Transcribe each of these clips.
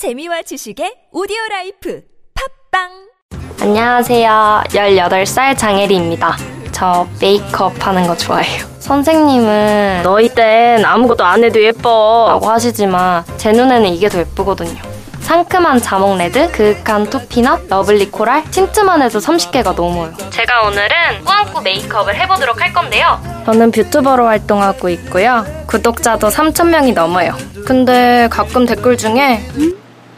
재미와 지식의 오디오 라이프 팟빵 안녕하세요. 18살 장혜리입니다. 저 메이크업 하는 거 좋아해요. 선생님은 너희 땐 아무것도 안 해도 예뻐 라고 하시지만 제 눈에는 이게 더 예쁘거든요. 상큼한 자몽 레드, 그윽한 토피넛, 러블리 코랄, 틴트만 해도 30개가 넘어요. 제가 오늘은 꾸안꾸 메이크업을 해보도록 할 건데요. 저는 뷰튜버로 활동하고 있고요. 구독자도 3,000명이 넘어요. 근데 가끔 댓글 중에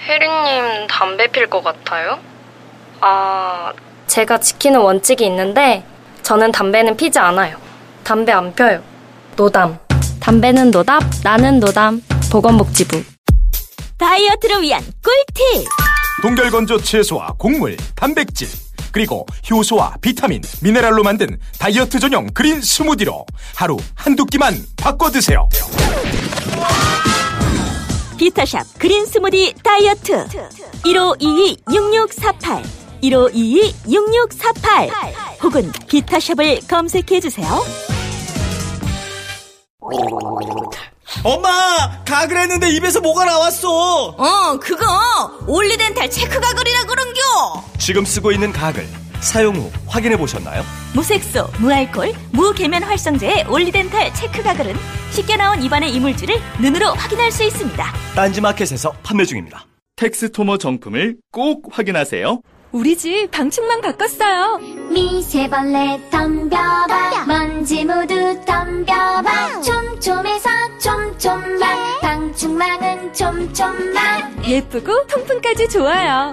혜리님 담배 필 것 같아요? 아, 제가 지키는 원칙이 있는데 저는 담배는 피지 않아요. 담배 안 펴요. 노담. 담배는 노답, 나는 노담. 보건복지부. 다이어트를 위한 꿀팁 동결건조 채소와 곡물, 단백질, 그리고 효소와 비타민, 미네랄로 만든 다이어트 전용 그린 스무디로 하루 한두 끼만 바꿔 드세요. 비타샵 그린 스무디 다이어트. 1522-6648 1522-6648 혹은 비타샵을 검색해 주세요. 엄마 가글 했는데 입에서 뭐가 나왔어? 어, 그거 올리덴탈 체크 가글이라 그런겨. 지금 쓰고 있는 가글 사용 후 확인해 보셨나요? 무색소, 무알콜, 무계면 활성제의 올리덴탈 체크 가글은 쉽게 나온 입안의 이물질을 눈으로 확인할 수 있습니다. 딴지마켓에서 판매 중입니다. 텍스토머 정품을 꼭 확인하세요. 우리 집 방충망 바꿨어요. 미세벌레 덤벼봐 먼지 모두 덤벼봐. 촘촘해서 촘촘만 방충망은 촘촘만 예쁘고 통풍까지 좋아요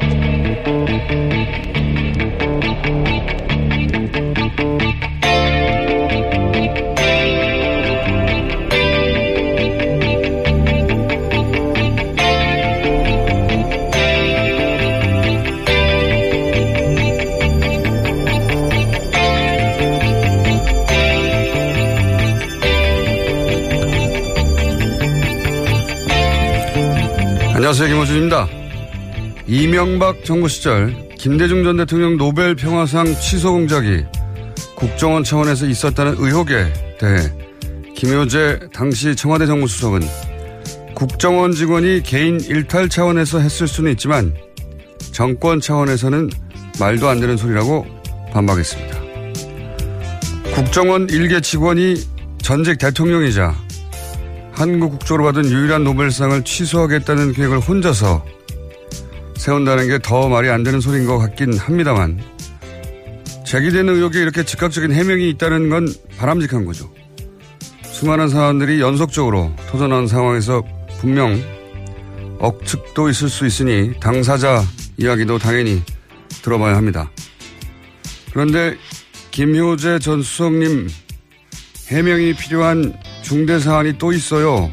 안녕하세요. 김호준입니다. 이명박 정부 시절 김대중 전 대통령 노벨 평화상 취소 공작이 국정원 차원에서 있었다는 의혹에 대해 김효재 당시 청와대 정무수석은 국정원 직원이 개인 일탈 차원에서 했을 수는 있지만 정권 차원에서는 말도 안 되는 소리라고 반박했습니다. 국정원 일개 직원이 전직 대통령이자 한국 국적으로 받은 유일한 노벨상을 취소하겠다는 계획을 혼자서 세운다는 게 더 말이 안 되는 소리인 것 같긴 합니다만 제기되는 의혹에 이렇게 즉각적인 해명이 있다는 건 바람직한 거죠. 수많은 사람들이 연속적으로 토전한 상황에서 분명 억측도 있을 수 있으니 당사자 이야기도 당연히 들어봐야 합니다. 그런데 김효재 전 수석님 해명이 필요한 중대 사안이 또 있어요.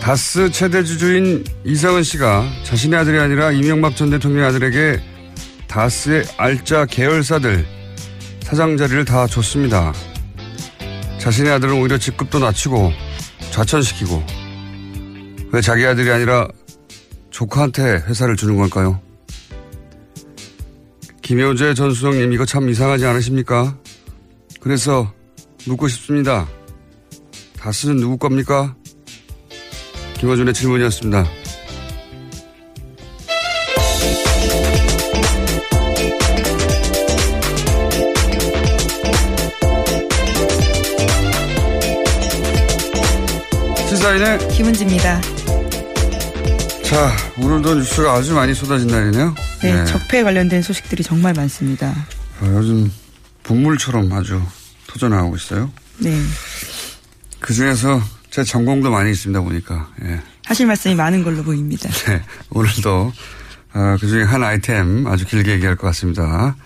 다스 최대 주주인 이상은 씨가 자신의 아들이 아니라 이명박 전 대통령 아들에게 다스의 알짜 계열사들 사장 자리를 다 줬습니다. 자신의 아들은 오히려 직급도 낮추고 좌천시키고 왜 자기 아들이 아니라 조카한테 회사를 주는 걸까요? 김효재 전 수석님 이거 참 이상하지 않으십니까? 그래서 묻고 싶습니다. 다스는 누구 겁니까? 김어준의 질문이었습니다. 시사인의 김은지입니다. 자 오늘도 뉴스가 아주 많이 쏟아진 날이네요. 네, 적폐 관련된 소식들이 정말 많습니다. 어, 요즘 분물처럼 아주 터져나오고 있어요. 네. 그 중에서 제 전공도 많이 있습니다 보니까. 예. 하실 말씀이 많은 걸로 보입니다. 네, 오늘도 어, 그 중에 한 아이템 아주 길게 얘기할 것 같습니다.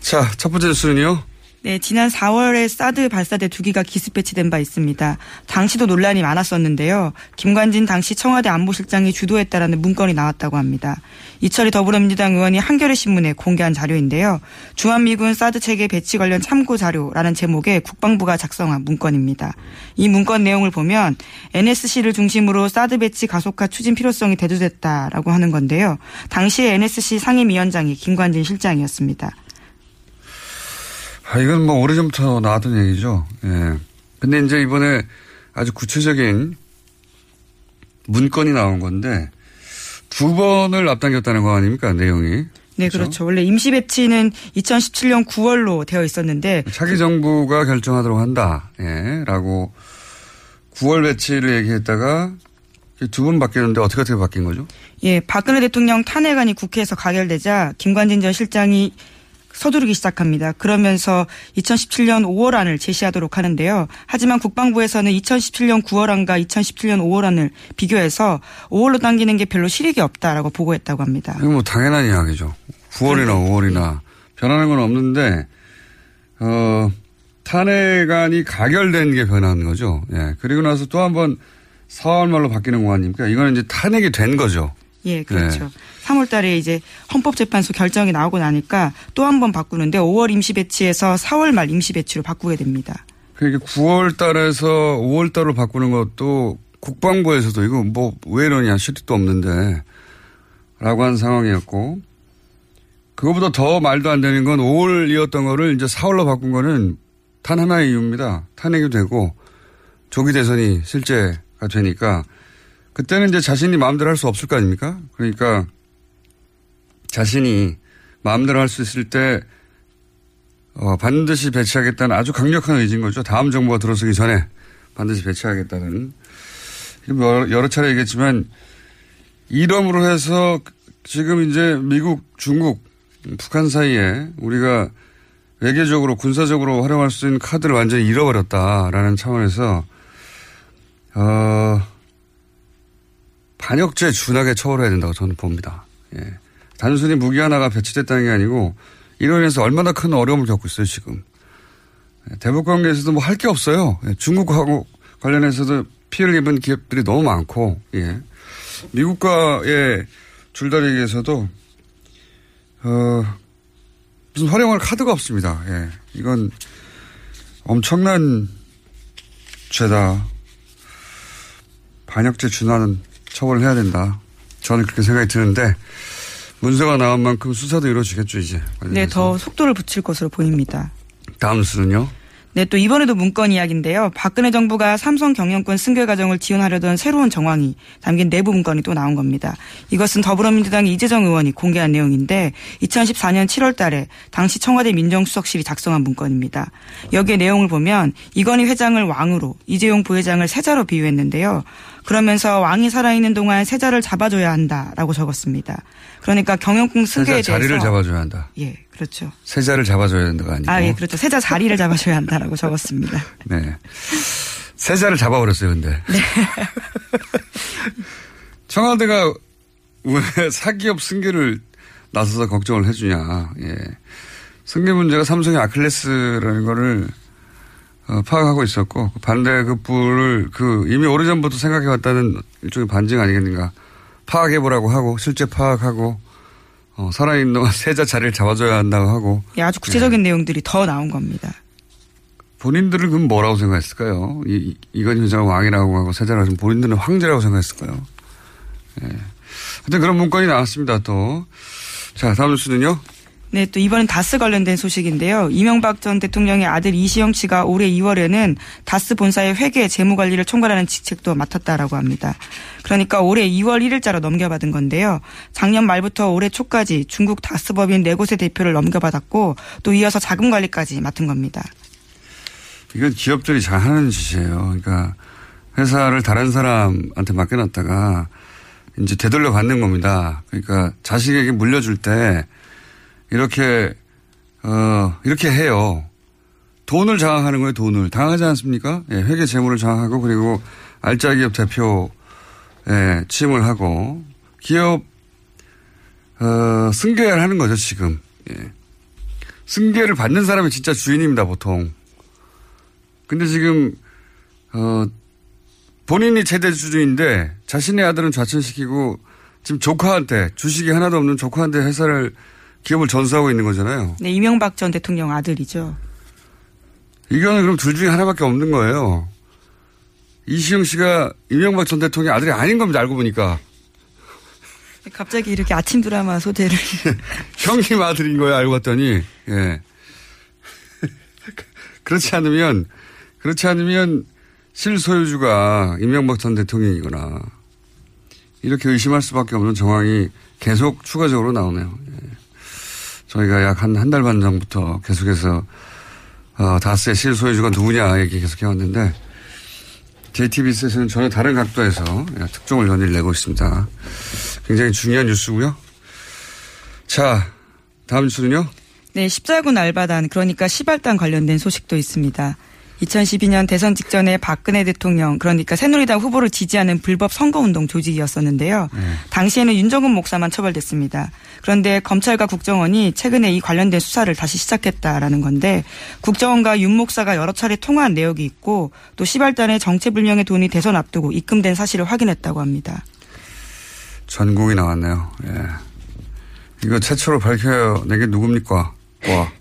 자, 첫 번째 뉴스는요. 네, 지난 4월에 사드 발사대 두 기가 기습 배치된 바 있습니다. 당시도 논란이 많았었는데요. 김관진 당시 청와대 안보실장이 주도했다라는 문건이 나왔다고 합니다. 이철희 더불어민주당 의원이 한겨레 신문에 공개한 자료인데요. 주한미군 사드 체계 배치 관련 참고 자료라는 제목의 국방부가 작성한 문건입니다. 이 문건 내용을 보면 NSC를 중심으로 사드 배치 가속화 추진 필요성이 대두됐다라고 하는 건데요. 당시에 NSC 상임위원장이 김관진 실장이었습니다. 아, 이건 뭐 오래전부터 나왔던 얘기죠. 예. 근데 이제 이번에 아주 구체적인 문건이 나온 건데 두 번을 앞당겼다는 거 아닙니까? 내용이. 네, 그렇죠. 그렇죠. 원래 임시 배치는 2017년 9월로 되어 있었는데 차기 정부가 결정하도록 한다. 예, 라고 9월 배치를 얘기했다가 두 번 바뀌었는데 어떻게 어떻게 바뀐 거죠? 예, 박근혜 대통령 탄핵안이 국회에서 가결되자 김관진 전 실장이 서두르기 시작합니다. 그러면서 2017년 5월 안을 제시하도록 하는데요. 하지만 국방부에서는 2017년 9월 안과 2017년 5월 안을 비교해서 5월로 당기는 게 별로 실익이 없다라고 보고했다고 합니다. 이거 뭐 당연한 이야기죠. 9월이나 5월이나 변하는 건 없는데 어, 탄핵안이 가결된 게 변한 거죠. 예. 그리고 나서 또 한 번 4월 말로 바뀌는 거 아닙니까? 이거는 이제 탄핵이 된 거죠. 예, 그렇죠. 네. 3월 달에 이제 헌법재판소 결정이 나오고 나니까 또 한 번 바꾸는데 5월 임시 배치에서 4월 말 임시 배치로 바꾸게 됩니다. 그러니까 9월 달에서 5월 달로 바꾸는 것도 국방부에서도 이거 뭐 왜 이러냐 실익도 없는데 라고 한 상황이었고 그거보다 더 말도 안 되는 건 5월이었던 거를 이제 4월로 바꾼 거는 단 하나의 이유입니다. 탄핵이 되고 조기 대선이 실제가 되니까 그때는 이제 자신이 마음대로 할 수 없을 거 아닙니까? 그러니까 자신이 마음대로 할 수 있을 때 어, 반드시 배치하겠다는 아주 강력한 의지인 거죠. 다음 정부가 들어서기 전에 반드시 배치하겠다는. 여러, 차례 얘기했지만 이름으로 해서 지금 이제 미국, 중국, 북한 사이에 우리가 외교적으로 군사적으로 활용할 수 있는 카드를 완전히 잃어버렸다라는 차원에서 어, 반역죄 준하게 처벌해야 된다고 저는 봅니다. 예. 단순히 무기 하나가 배치됐다는 게 아니고 이로 인해서 얼마나 큰 어려움을 겪고 있어요 지금. 예, 대북 관계에서도 뭐 할 게 없어요. 예, 중국하고 관련해서도 피해를 입은 기업들이 너무 많고, 예. 미국과의 줄다리기에서도, 어, 무슨 활용할 카드가 없습니다. 예. 이건 엄청난 죄다. 반역죄 준하는 처벌을 해야 된다. 저는 그렇게 생각이 드는데, 문서가 나온 만큼 수사도 이루어지겠죠, 이제. 네, 더 속도를 붙일 것으로 보입니다. 다음 수는요? 네, 또 이번에도 문건 이야기인데요. 박근혜 정부가 삼성 경영권 승계 과정을 지원하려던 새로운 정황이 담긴 내부 문건이 또 나온 겁니다. 이것은 더불어민주당의 이재정 의원이 공개한 내용인데 2014년 7월 달에 당시 청와대 민정수석실이 작성한 문건입니다. 여기에 내용을 보면 이건희 회장을 왕으로 이재용 부회장을 세자로 비유했는데요. 그러면서 왕이 살아있는 동안 세자를 잡아줘야 한다라고 적었습니다. 그러니까 경영권 승계에 세자 자리를 대해서 잡아줘야 한다. 예, 그렇죠. 세자를 잡아줘야 된다가 아니고. 아, 예, 그렇죠. 세자 자리를 잡아줘야 한다라고 적었습니다. 네. 세자를 잡아버렸어요, 근데. 네. 청와대가 왜 사기업 승계를 나서서 걱정을 해주냐. 예. 승계 문제가 삼성의 아클레스라는 거를 어, 파악하고 있었고 반대급부를 그 이미 오래전부터 생각해 왔다는 일종의 반증 아니겠는가. 파악해 보라고 하고 실제 파악하고 어, 살아있는 동안 세자 자리를 잡아줘야 한다고 하고. 예, 아주 구체적인 네. 내용들이 더 나온 겁니다. 본인들은 그럼 뭐라고 생각했을까요? 이, 이건 회장을 왕이라고 하고 세자라고 하면 본인들은 황제라고 생각했을까요? 예. 하여튼 그런 문건이 나왔습니다, 또. 자, 다음 뉴스는요? 네, 또 이번엔 다스 관련된 소식인데요. 이명박 전 대통령의 아들 이시영 씨가 올해 2월에는 다스 본사의 회계 재무 관리를 총괄하는 직책도 맡았다라고 합니다. 그러니까 올해 2월 1일자로 넘겨받은 건데요. 작년 말부터 올해 초까지 중국 다스 법인 네 곳의 대표를 넘겨받았고 또 이어서 자금 관리까지 맡은 겁니다. 이건 기업들이 잘 하는 짓이에요. 그러니까 회사를 다른 사람한테 맡겨놨다가 이제 되돌려 받는 겁니다. 그러니까 자식에게 물려줄 때 이렇게 어 이렇게 해요. 돈을 장악하는 거예요. 돈을 당하지 않습니까? 예, 회계 재무를 장악하고 그리고 알짜 기업 대표 예, 취임을 하고 기업 어, 승계를 하는 거죠 지금. 예. 승계를 받는 사람이 진짜 주인입니다, 보통. 근데 지금, 어, 본인이 최대 주주인데 자신의 아들은 좌천시키고 지금 조카한테 주식이 하나도 없는 조카한테 회사를 기업을 전수하고 있는 거잖아요. 네, 이명박 전 대통령 아들이죠. 이거는 그럼 둘 중에 하나밖에 없는 거예요. 이시영 씨가 이명박 전 대통령 아들이 아닌 겁니다. 알고 보니까. 갑자기 이렇게 아침 드라마 소재를. 형님 아들인 거예요. 알고 봤더니. 예. 그렇지 않으면 그렇지 않으면 실소유주가 이명박 전 대통령이거나 이렇게 의심할 수밖에 없는 정황이 계속 추가적으로 나오네요. 예. 저희가 약 한 한 달 반 전부터 계속해서 어, 다스의 실소유주가 누구냐 얘기 계속 해왔는데 JTBC에서는 전혀 다른 각도에서 예, 특종을 연일 내고 있습니다. 굉장히 중요한 뉴스고요. 자, 다음 뉴스는요. 네, 14군 알바단 그러니까 시발단 관련된 소식도 있습니다. 2012년 대선 직전에 박근혜 대통령 그러니까 새누리당 후보를 지지하는 불법 선거운동 조직이었었는데요. 네. 당시에는 윤정근 목사만 처벌됐습니다. 그런데 검찰과 국정원이 최근에 이 관련된 수사를 다시 시작했다라는 건데 국정원과 윤 목사가 여러 차례 통화한 내역이 있고 또 시발단의 정체불명의 돈이 대선 앞두고 입금된 사실을 확인했다고 합니다. 전국이 나왔네요. 예. 이거 최초로 밝혀낸 게 누굽니까? 와.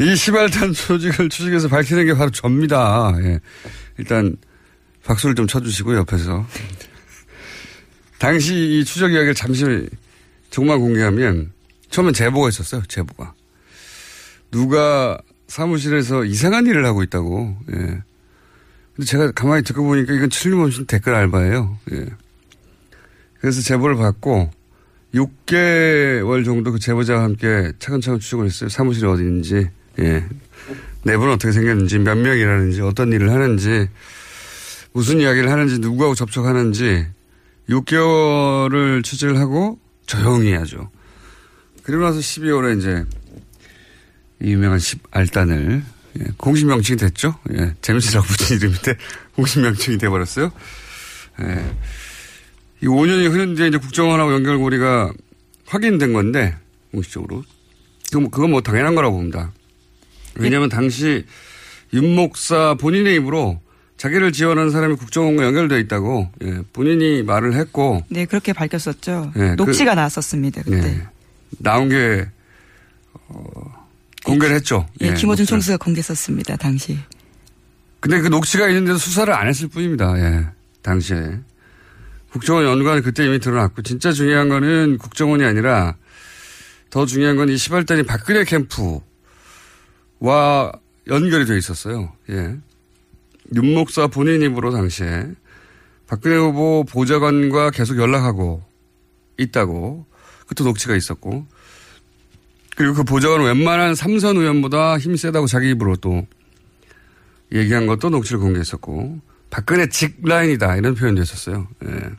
이 시발단 조직을 추적해서 밝히는 게 바로 접니다. 예. 일단 박수를 좀 쳐주시고 옆에서. 당시 이 추적 이야기를 잠시 정말 공개하면 처음엔 제보가 있었어요. 제보가. 누가 사무실에서 이상한 일을 하고 있다고. 예. 근데 제가 가만히 듣고 보니까 이건 틀림없이 댓글 알바예요. 예. 그래서 제보를 받고 6개월 정도 그 제보자와 함께 차근차근 추적을 했어요. 사무실이 어디 있는지, 예. 내부는 어떻게 생겼는지, 몇 명이라는지, 어떤 일을 하는지, 무슨 이야기를 하는지, 누구하고 접촉하는지, 6개월을 취재를 하고 조용히 하죠. 그리고 나서 12월에 이제 이 유명한 10알단을 예, 공식 명칭이 됐죠. 예, 재밌으라고 붙인 이름인데 공식 명칭이 돼버렸어요. 예. 이 5년이 흐른 뒤에 이제 국정원하고 연결고리가 확인된 건데, 공식적으로. 그건, 그건 뭐 당연한 거라고 봅니다. 왜냐하면 당시 윤 목사 본인의 입으로 자기를 지원하는 사람이 국정원과 연결되어 있다고 예, 본인이 말을 했고. 네, 그렇게 밝혔었죠. 예, 녹취가 그, 나왔었습니다, 그때. 예, 나온 게, 어, 공개를 했죠. 예, 예 김호준 총수가 공개했었습니다, 당시. 근데 그 녹취가 있는데도 수사를 안 했을 뿐입니다, 예, 당시에. 국정원 연관이 그때 이미 드러났고 진짜 중요한 거는 국정원이 아니라 더 중요한 건 이 시발단이 박근혜 캠프와 연결이 돼 있었어요. 예. 윤 목사 본인 입으로 당시에 박근혜 후보 보좌관과 계속 연락하고 있다고 그때 녹취가 있었고 그리고 그 보좌관은 웬만한 삼선 의원보다 힘이 세다고 자기 입으로 또 얘기한 것도 녹취를 공개했었고 박근혜 직 라인이다 이런 표현도 있었어요. 예.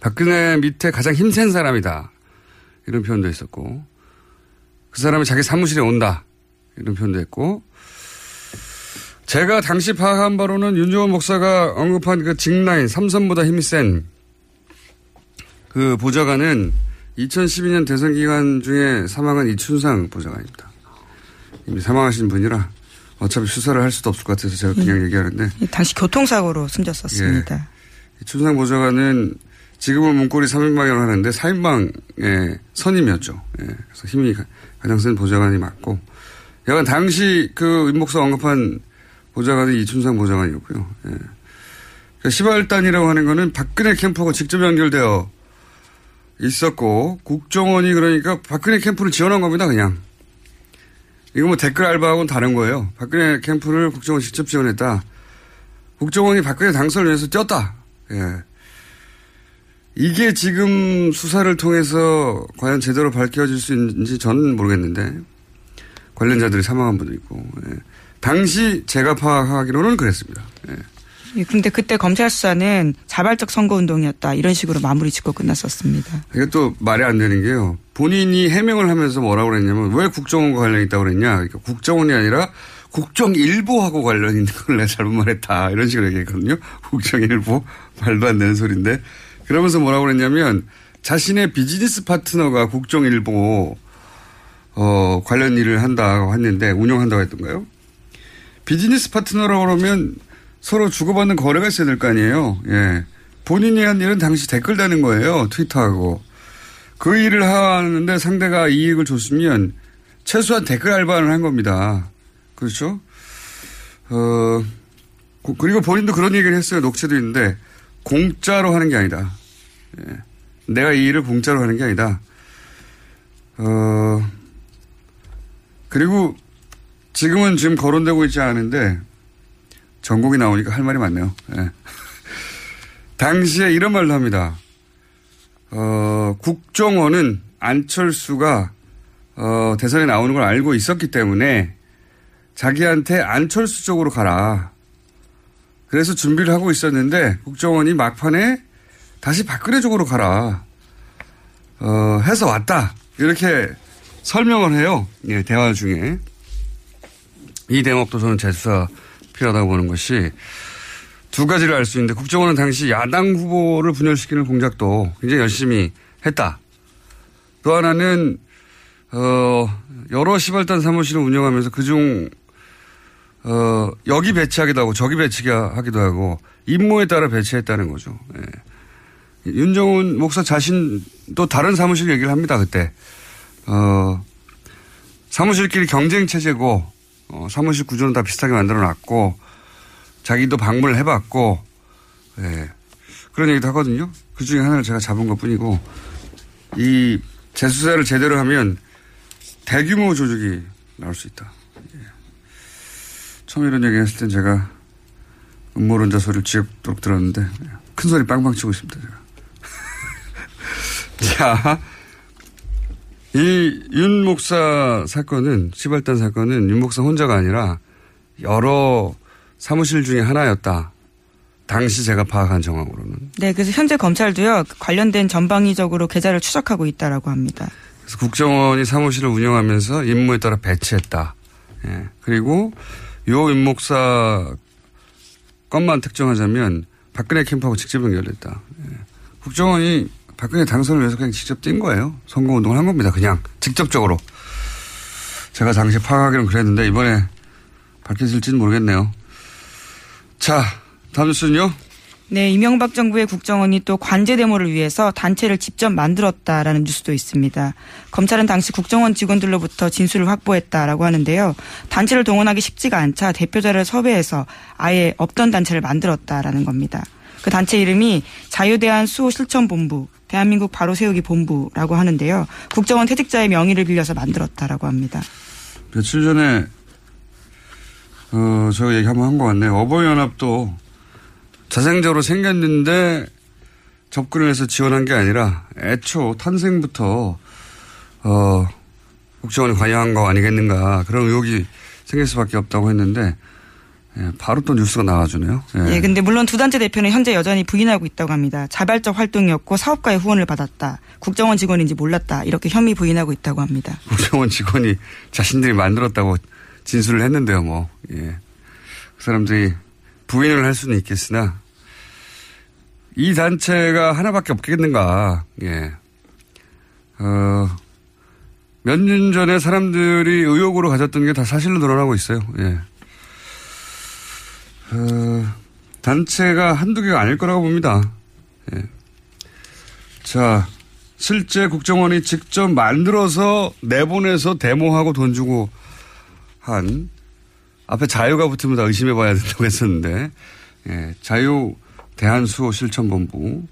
박근혜 밑에 가장 힘센 사람이다. 이런 표현도 있었고 그 사람이 자기 사무실에 온다. 이런 표현도 했고 제가 당시 파악한 바로는 윤종원 목사가 언급한 그 직라인 삼선보다 힘이 센 그 보좌관은 2012년 대선 기간 중에 사망한 이춘상 보좌관입니다. 이미 사망하신 분이라 어차피 수사를 할 수도 없을 것 같아서 제가 그냥 예. 얘기하는데 당시 교통사고로 숨졌었습니다. 예. 이춘상 보좌관은 지금은 문고리 3인방이라고 하는데 4인방의 선임이었죠. 예. 그래서 힘이 가장 센 보좌관이 맞고. 약간 당시 그 임목사 언급한 보좌관이 이춘상 보좌관이었고요. 예. 그러니까 시발단이라고 하는 거는 박근혜 캠프하고 직접 연결되어 있었고 국정원이 그러니까 박근혜 캠프를 지원한 겁니다. 그냥. 이거 뭐 댓글 알바하고는 다른 거예요. 박근혜 캠프를 국정원 직접 지원했다. 국정원이 박근혜 당선을 위해서 뛰었다. 예. 이게 지금 수사를 통해서 과연 제대로 밝혀질 수 있는지 저는 모르겠는데 관련자들이 사망한 분도 있고 예. 당시 제가 파악하기로는 그랬습니다. 예. 예. 그런데 그때 검찰 수사는 자발적 선거운동이었다 이런 식으로 마무리 짓고 끝났었습니다. 이게 또 말이 안 되는 게요. 본인이 해명을 하면서 뭐라고 그랬냐면 왜 국정원과 관련 이 있다고 그랬냐. 그러니까 국정원이 아니라 국정일보하고 관련 있는 걸 내가 잘못 말했다. 이런 식으로 얘기했거든요. 국정일보 말도 안 되는 소리인데 그러면서 뭐라고 그랬냐면 자신의 비즈니스 파트너가 국정일보 어, 관련 일을 한다고 했는데 운영한다고 했던가요? 비즈니스 파트너라고 그러면 서로 주고받는 거래가 있어야 될 거 아니에요. 예. 본인이 한 일은 당시 댓글 다는 거예요. 트위터하고. 그 일을 하는데 상대가 이익을 줬으면 최소한 댓글 알바를 한 겁니다. 그렇죠? 어, 그리고 본인도 그런 얘기를 했어요. 녹취도 있는데 공짜로 하는 게 아니다. 예. 내가 이 일을 공짜로 하는 게 아니다. 어, 그리고 지금은 지금 거론되고 있지 않은데 전곡이 나오니까 할 말이 많네요. 예. 당시에 이런 말을 합니다. 어, 국정원은 안철수가 어, 대선에 나오는 걸 알고 있었기 때문에 자기한테 안철수 쪽으로 가라. 그래서 준비를 하고 있었는데 국정원이 막판에 다시 박근혜 쪽으로 가라. 어, 해서 왔다. 이렇게 설명을 해요. 예, 대화 중에. 이 대목도 저는 재수사 필요하다고 보는 것이 두 가지를 알 수 있는데 국정원은 당시 야당 후보를 분열시키는 공작도 굉장히 열심히 했다. 또 하나는 어 여러 시발단 사무실을 운영하면서 그중 어 여기 배치하기도 하고 저기 배치하기도 하고 임무에 따라 배치했다는 거죠. 예. 윤정훈 목사 자신도 다른 사무실 얘기를 합니다 그때. 어 사무실끼리 경쟁 체제고 어, 사무실 구조는 다 비슷하게 만들어 놨고 자기도 방문을 해봤고 예. 그런 얘기도 하거든요. 그 중에 하나를 제가 잡은 것 뿐이고 이 재수사를 제대로 하면 대규모 조직이 나올 수 있다. 예. 처음 이런 얘기 했을 땐 제가 음모론자 소리를 지겹도록 들었는데 예. 큰 소리 빵빵 치고 있습니다. 제가. 자, 이 윤 목사 사건은 시발단 사건은 윤 목사 혼자가 아니라 여러 사무실 중에 하나였다. 당시 제가 파악한 정황으로는. 네, 그래서 현재 검찰도요 관련된 전방위적으로 계좌를 추적하고 있다라고 합니다. 그래서 국정원이 사무실을 운영하면서 임무에 따라 배치했다. 예. 그리고 요 임목사 것만 특정하자면 박근혜 캠프하고 직접 연결됐다. 예. 국정원이 박근혜 당선을 위해서 그냥 직접 뛴 거예요. 선거운동을 한 겁니다. 그냥 직접적으로. 제가 당시 파악하기는 그랬는데 이번에 밝혀질지는 모르겠네요. 자, 다음 뉴스는요? 네, 이명박 정부의 국정원이 또 관제 데모를 위해서 단체를 직접 만들었다라는 뉴스도 있습니다. 검찰은 당시 국정원 직원들로부터 진술을 확보했다라고 하는데요. 단체를 동원하기 쉽지가 않자 대표자를 섭외해서 아예 없던 단체를 만들었다라는 겁니다. 그 단체 이름이 자유대한 수호 실천본부, 대한민국 바로 세우기 본부라고 하는데요. 국정원 퇴직자의 명의를 빌려서 만들었다라고 합니다. 며칠 전에 어, 저 얘기 한번 한 것 같네요. 어버이연합도 자생적으로 생겼는데 접근을 해서 지원한 게 아니라 애초 탄생부터 어, 국정원이 관여한 거 아니겠는가 그런 의혹이 생길 수밖에 없다고 했는데 예, 바로 또 뉴스가 나와주네요. 예. 예, 근데 물론 두 단체 대표는 현재 여전히 부인하고 있다고 합니다. 자발적 활동이었고 사업가의 후원을 받았다. 국정원 직원인지 몰랐다. 이렇게 혐의 부인하고 있다고 합니다. 국정원 직원이 자신들이 만들었다고 진술을 했는데요, 뭐. 예. 그 사람들이 부인을 할 수는 있겠으나 이 단체가 하나밖에 없겠는가. 예. 어, 몇 년 전에 사람들이 의혹으로 가졌던 게 다 사실로 드러나고 있어요. 예. 어, 단체가 한두 개가 아닐 거라고 봅니다. 예. 자, 실제 국정원이 직접 만들어서 내보내서 데모하고 돈 주고 한 앞에 자유가 붙으면 다 의심해 봐야 된다고 했었는데 예, 자유 대한수호 실천본부라는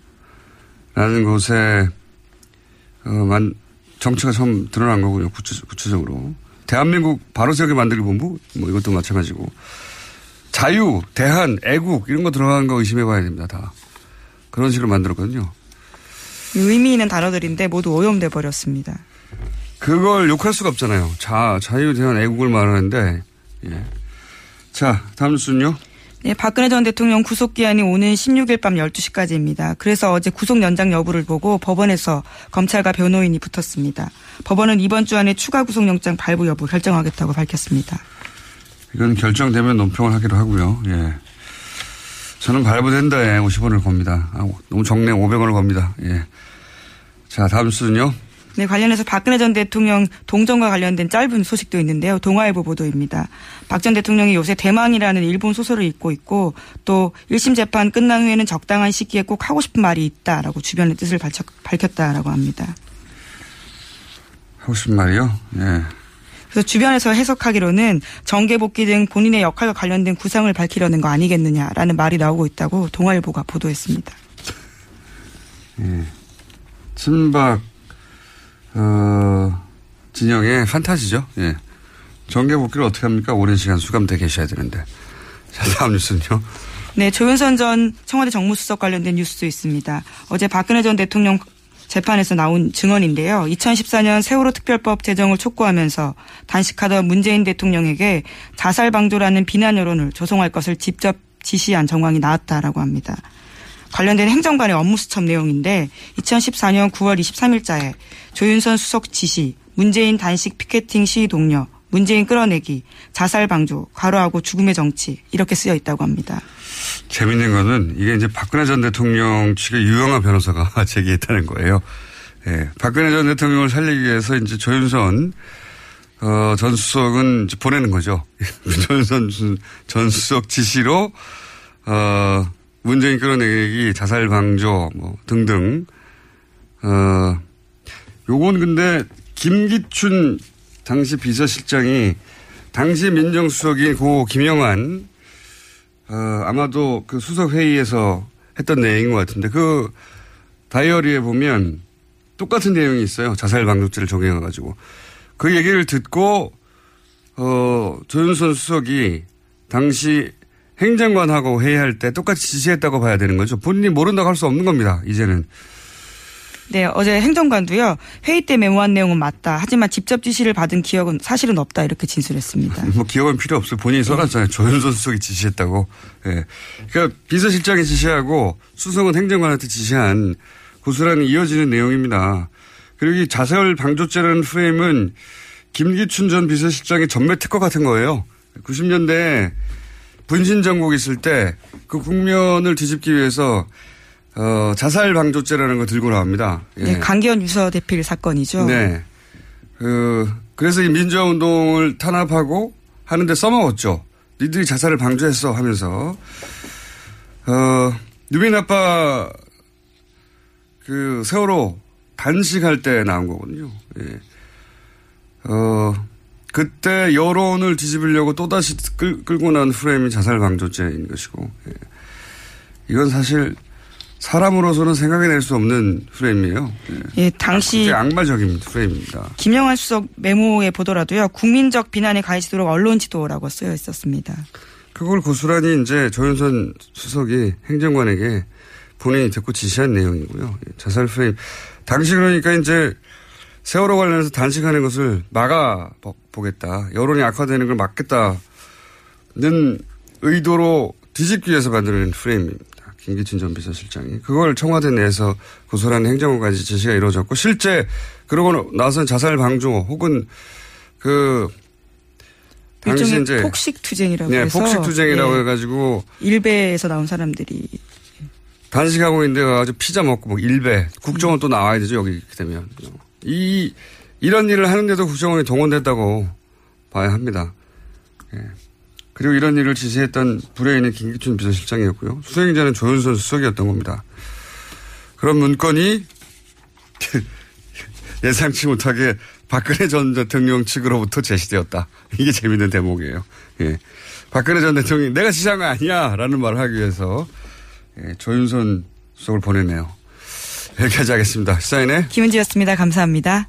곳에 어, 만, 정체가 처음 드러난 거군요. 구체, 구체적으로. 대한민국 바로 세우기 만들기 본부 뭐 이것도 마찬가지고 자유, 대한, 애국 이런 거 들어가는 거 의심해 봐야 됩니다. 다. 그런 식으로 만들었거든요. 의미 있는 단어들인데 모두 오염돼 버렸습니다. 그걸 욕할 수가 없잖아요. 자, 자유, 대한, 애국을 말하는데 예. 자, 다음 뉴스는요. 네, 박근혜 전 대통령 구속기한이 오는 16일 밤 12시까지입니다. 그래서 어제 구속 연장 여부를 보고 법원에서 검찰과 변호인이 붙었습니다. 법원은 이번 주 안에 추가 구속영장 발부 여부 결정하겠다고 밝혔습니다. 이건 결정되면 논평을 하기로 하고요. 예. 저는 발부된다에 50원을 겁니다. 아, 너무 적네 500원을 겁니다. 예. 자, 다음 수는요. 네, 관련해서 박근혜 전 대통령 동정과 관련된 짧은 소식도 있는데요. 동아일보 보도입니다. 박 전 대통령이 요새 대망이라는 일본 소설을 읽고 있고 또 1심 재판 끝난 후에는 적당한 시기에 꼭 하고 싶은 말이 있다라고 주변의 뜻을 밝혔, 밝혔다라고 합니다. 하고 싶은 말이요? 예. 그래서 주변에서 해석하기로는 정계 복귀 등 본인의 역할과 관련된 구상을 밝히려는 거 아니겠느냐라는 말이 나오고 있다고 동아일보가 보도했습니다. 예. 친박 어, 진영의 판타지죠. 예. 정계 복귀를 어떻게 합니까? 오랜 시간 수감돼 계셔야 되는데. 자, 다음 뉴스는요. 네, 조윤선 전 청와대 정무수석 관련된 뉴스도 있습니다. 어제 박근혜 전 대통령 재판에서 나온 증언인데요. 2014년 세월호 특별법 제정을 촉구하면서 단식하던 문재인 대통령에게 자살 방조라는 비난 여론을 조성할 것을 직접 지시한 정황이 나왔다라고 합니다. 관련된 행정관의 업무 수첩 내용인데 2014년 9월 23일자에 조윤선 수석 지시, 문재인 단식 피켓팅 시위 동료, 문재인 끌어내기, 자살 방조, 과로하고 죽음의 정치 이렇게 쓰여 있다고 합니다. 재밌는 거는 이게 이제 박근혜 전 대통령 측의 유영아 변호사가 제기했다는 거예요. 예. 박근혜 전 대통령을 살리기 위해서 이제 조윤선 어, 전 수석은 보내는 거죠. 조윤선 전 수석 지시로 어, 문재인 끌어내기, 자살 방조 뭐 등등 어, 요건 근데 김기춘 당시 비서실장이 당시 민정수석인 고 김영환 어, 아마도 그 수석 회의에서 했던 내용인 것 같은데 그 다이어리에 보면 똑같은 내용이 있어요. 자살 방조죄를 적용해가지고 그 얘기를 듣고 어, 조윤선 수석이 당시 행정관하고 회의할 때 똑같이 지시했다고 봐야 되는 거죠. 본인이 모른다고 할 수 없는 겁니다. 이제는. 네, 어제 행정관도요. 회의 때 메모한 내용은 맞다. 하지만 직접 지시를 받은 기억은 사실은 없다. 이렇게 진술했습니다. 뭐 기억은 필요 없어요. 본인이 써놨잖아요. 조현선 수석이 지시했다고. 예. 네. 그러니까 비서실장이 지시하고 수석은 행정관한테 지시한 고스란히 이어지는 내용입니다. 그리고 이 자살 방조죄라는 프레임은 김기춘 전 비서실장의 전매 특허 같은 거예요. 90년대 분신 정국 있을 때 그 국면을 뒤집기 위해서 어, 자살 방조죄라는 거 들고 나옵니다. 예. 네, 강기현 유서 대필 사건이죠. 네. 그, 그래서 이 민주화 운동을 탄압하고 하는데 써먹었죠. 니들이 자살을 방조했어 하면서, 어, 유민 아빠 그 세월호 단식할 때 나온 거거든요. 예. 어, 그때 여론을 뒤집으려고 또다시 끌, 끌고 난 프레임이 자살 방조죄인 것이고, 예. 이건 사실 사람으로서는 생각해낼 수 없는 프레임이에요. 예, 당시 악마적인 프레임입니다. 김영환 수석 메모에 보더라도요, 국민적 비난에 가해지도록 언론 지도라고 쓰여 있었습니다. 그걸 고스란히 이제 조윤선 수석이 행정관에게 본인이 듣고 지시한 내용이고요. 예, 자살 프레임. 당시 그러니까 이제 세월호 관련해서 단식하는 것을 막아 보겠다. 여론이 악화되는 걸 막겠다는 의도로 뒤집기 위해서 만들어낸 프레임입니다. 김기춘 전 비서실장이. 그걸 청와대 내에서 고소라는 행정부까지 제시가 이루어졌고 실제 그러고 나선 자살 방조 혹은 그 당시 이제 폭식 투쟁이라고 네, 해서 폭식 투쟁이라고 네. 해가지고 일베에서 나온 사람들이 단식하고 있는데 가지고 피자 먹고 뭐 일베 국정원 음. 또 나와야 되죠 여기 되면 이 이런 일을 하는데도 국정원이 동원됐다고 봐야 합니다. 예. 그리고 이런 일을 지시했던 불의인은 김기춘 비서실장이었고요. 수행자는 조윤선 수석이었던 겁니다. 그런 문건이 예상치 못하게 박근혜 전 대통령 측으로부터 제시되었다. 이게 재밌는 대목이에요. 예. 박근혜 전 대통령이 내가 지시한 거 아니야! 라는 말을 하기 위해서 예, 조윤선 수석을 보내네요. 여기까지 하겠습니다. 시사인의 김은지였습니다. 감사합니다.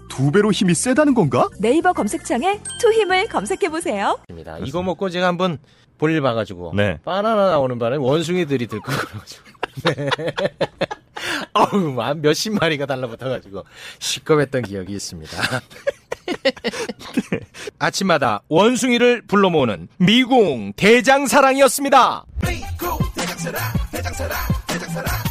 두 배로 힘이 세다는 건가? 네이버 검색창에 투힘을 검색해보세요. 이거 먹고 제가 한번 볼일 봐가지고 네. 바나나 나오는 바람에 원숭이들이 들고 그래가지고 네. 어우 몇십 마리가 달라붙어가지고 시겁했던 기억이 있습니다. 아침마다 원숭이를 불러 모으는 미궁 대장사랑이었습니다. 장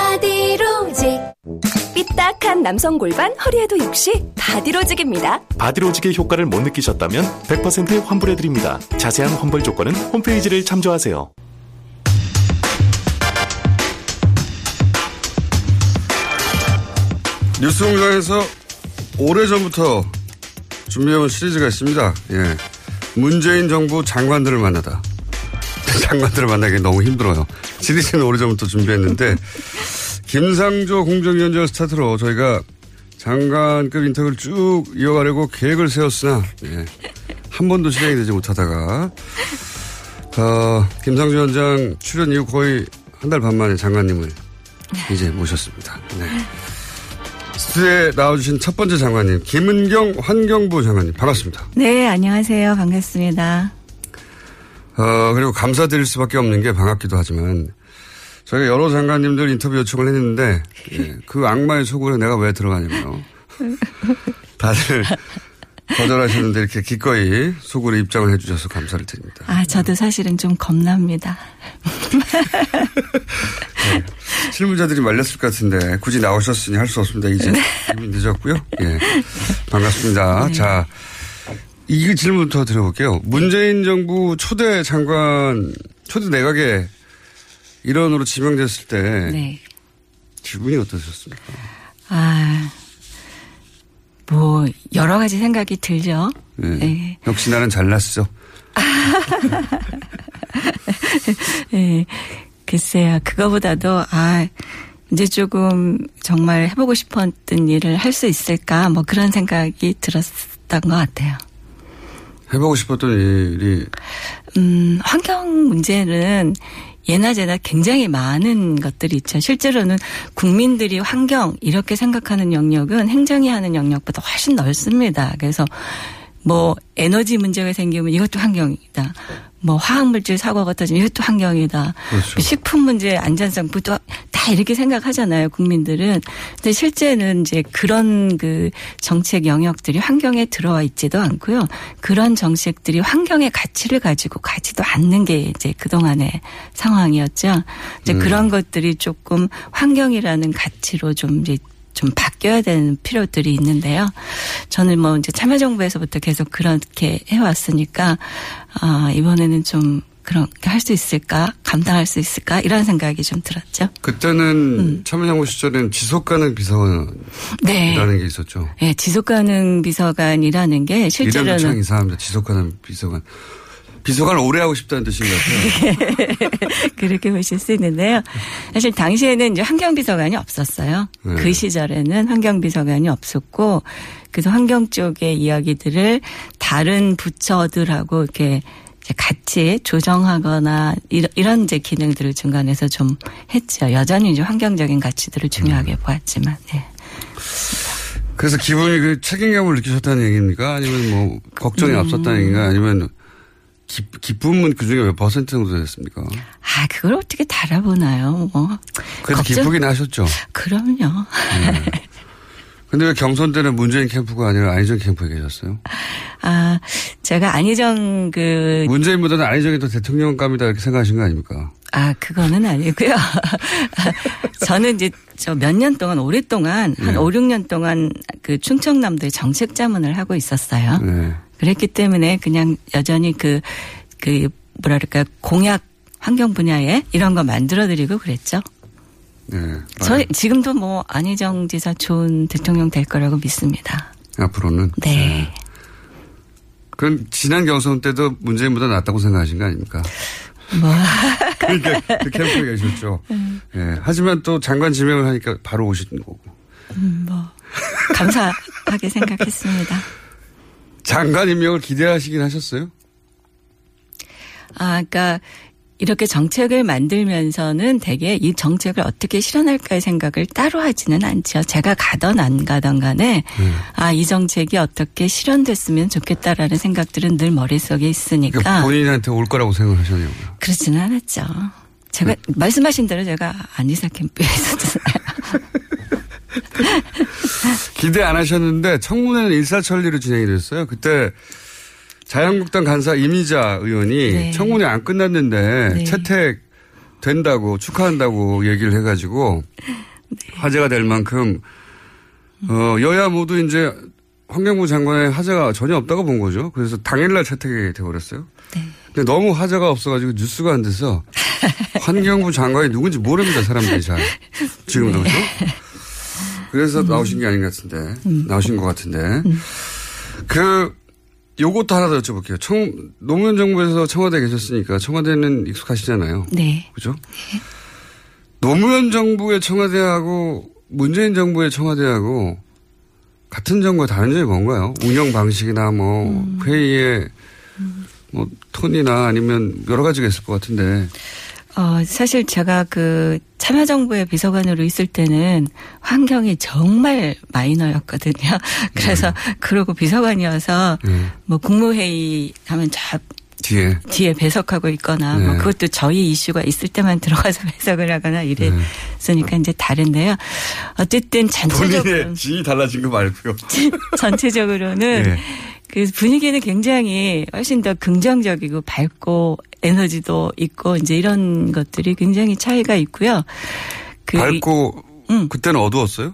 바디로직 삐딱한 남성 골반 허리에도 역시 바디로직입니다. 바디로직의 효과를 못 느끼셨다면 100% 환불해드립니다. 자세한 환불 조건은 홈페이지를 참조하세요. 뉴스 공장에서 오래전부터 준비해온 시리즈가 있습니다. 예. 문재인 정부 장관들을 만나다. 장관들을 만나기 너무 힘들어요. 시리즈는 오래전부터 준비했는데, 김상조 공정위원장 스타트로 저희가 장관급 인터뷰를 쭉 이어가려고 계획을 세웠으나, 예. 한 번도 실행이 되지 못하다가, 어, 김상조 위원장 출연 이후 거의 한 달 반 만에 장관님을 이제 모셨습니다. 네. 스튜디오에 나와주신 첫 번째 장관님, 김은경 환경부 장관님, 반갑습니다. 네, 안녕하세요. 반갑습니다. 어, 그리고 감사드릴 수밖에 없는 게 반갑기도 하지만, 저희가 여러 장관님들 인터뷰 요청을 했는데, 예, 그 악마의 속으로 내가 왜 들어가냐면요. 다들 거절하시는데 이렇게 기꺼이 속으로 입장을 해주셔서 감사를 드립니다. 아, 저도 사실은 좀 겁납니다. 네. 실무자들이 말렸을 것 같은데 굳이 나오셨으니 할 수 없습니다. 이제 네. 이미 늦었고요. 예. 반갑습니다. 네. 자, 이 질문부터 드려볼게요. 문재인 정부 초대 장관, 초대 내각의 일원으로 지명됐을 때 네. 기분이 어떠셨습니까? 아, 뭐, 여러 가지 생각이 들죠. 예. 네. 역시 나는 잘났어. 예. 글쎄요. 그거보다도, 아, 이제 조금 정말 해보고 싶었던 일을 할 수 있을까, 뭐 그런 생각이 들었던 것 같아요. 해보고 싶었던 일이 음, 환경 문제는 예나 제나 굉장히 많은 것들이 있죠. 실제로는 국민들이 환경 이렇게 생각하는 영역은 행정이 하는 영역보다 훨씬 넓습니다. 그래서 뭐 에너지 문제가 생기면 이것도 환경이다. 뭐 화학물질 사고가 터지면 이것도 환경이다. 그렇죠. 식품 문제 안전성부터 다 이렇게 생각하잖아요, 국민들은. 근데 실제는 이제 그런 그 정책 영역들이 환경에 들어와 있지도 않고요. 그런 정책들이 환경의 가치를 가지고 가지도 않는 게 이제 그 동안의 상황이었죠. 이제 음. 그런 것들이 조금 환경이라는 가치로 좀 이제 좀 바뀌어야 되는 필요들이 있는데요. 저는 뭐 이제 참여정부에서부터 계속 그렇게 해왔으니까, 아, 이번에는 좀 그렇게 할 수 있을까? 감당할 수 있을까? 이런 생각이 좀 들었죠. 그때는 참여정부 시절에는 지속가능 비서관이라는 네. 게 있었죠. 예, 지속가능 비서관이라는 게 이름도 참 실제로는 이상합니다. 지속가능 비서관. 비서관을 오래 하고 싶다는 뜻인 것 같아요. 그렇게 보실 수 있는데요. 사실 당시에는 이제 환경비서관이 없었어요. 네. 그 시절에는 환경비서관이 없었고, 그래서 환경 쪽의 이야기들을 다른 부처들하고 이렇게 같이 조정하거나 이런, 이제 기능들을 중간에서 좀 했죠. 여전히 이제 환경적인 가치들을 중요하게 보았지만, 네. 그래서 기분이 그 책임감을 느끼셨다는 얘기입니까? 아니면 뭐 걱정이 음. 앞섰다는 얘기인가? 아니면 기, 기쁨은 그 중에 몇 퍼센트 정도 됐습니까? 아, 그걸 어떻게 달아보나요? 뭐. 그래도 걱정- 기쁘긴 하셨죠. 그럼요. 근데 왜 경선 때는 문재인 캠프가 아니라 안희정 캠프에 계셨어요? 아, 제가 안희정 그, 문재인보다는 안희정이 더 대통령감이다 이렇게 생각하신 거 아닙니까? 아, 그거는 아니고요. 저는 이제 저 몇 년 동안 오랫동안 한 네. 5, 6년 동안 그 충청남도에 정책 자문을 하고 있었어요. 네. 그랬기 때문에 그냥 여전히 그, 그, 뭐랄까, 공약 환경 분야에 이런 거 만들어 드리고 그랬죠. 네. 저 지금도 뭐 안희정 지사 좋은 대통령 될 거라고 믿습니다. 앞으로는. 네. 그럼 지난 경선 때도 문재인보다 낫다고 생각하신 거 아닙니까? 뭐. 그러니까 그 캠프에 계셨죠. 예. 하지만 또 장관 지명을 하니까 바로 오시는 거고. 음, 뭐 감사하게 생각했습니다. 장관 임명을 기대하시긴 하셨어요? 아, 그러니까 이렇게 정책을 만들면서는 되게 이 정책을 어떻게 실현할까의 생각을 따로 하지는 않죠. 제가 가던 안 가던 간에 음. 아, 이 정책이 어떻게 실현됐으면 좋겠다라는 생각들은 늘 머릿속에 있으니까. 그러니까 본인한테 올 거라고 생각하셨냐고요. 그렇지는 않았죠. 제가 말씀하신 대로 제가 안리사 캠프에 있었잖아요. 기대 안 하셨는데 청문회는 일사천리로 진행이 됐어요. 그때 자유한국당 간사 이미자 의원이 네. 청문회 안 끝났는데 네. 채택 된다고 축하한다고 얘기를 해가지고 네. 화제가 될 만큼 어, 여야 모두 이제 환경부 장관의 화제가 전혀 없다고 본 거죠. 그래서 당일날 채택이 돼버렸어요. 네. 근데 너무 화제가 없어가지고 뉴스가 안 돼서 환경부 장관이 누군지 모릅니다 사람들이 잘 지금도 그렇죠. 그래서 나오신 게 아닌 것 같은데 나오신 것 같은데 그 요것도 하나 더 여쭤볼게요. 청, 노무현 정부에서 청와대에 계셨으니까 청와대는 익숙하시잖아요. 네. 그죠? 노무현 정부의 청와대하고 문재인 정부의 청와대하고 같은 정부가 다른 점이 뭔가요? 운영 방식이나 뭐 회의의 뭐 톤이나 아니면 여러 가지가 있을 것 같은데. 어, 사실 제가 그 참여정부의 비서관으로 있을 때는 환경이 정말 마이너였거든요. 그래서 그러고 비서관이어서 뭐 국무회의 하면 저 뒤에. 뒤에 배석하고 있거나 네. 뭐 그것도 저희 이슈가 있을 때만 들어가서 배석을 하거나 이랬으니까 이제 다른데요. 어쨌든 전체적으로 본인의 지위 달라진 거 말고요. 전체적으로는 네. 그 분위기는 굉장히 훨씬 더 긍정적이고 밝고 에너지도 있고 이제 이런 것들이 굉장히 차이가 있고요. 그 밝고 그때는 어두웠어요?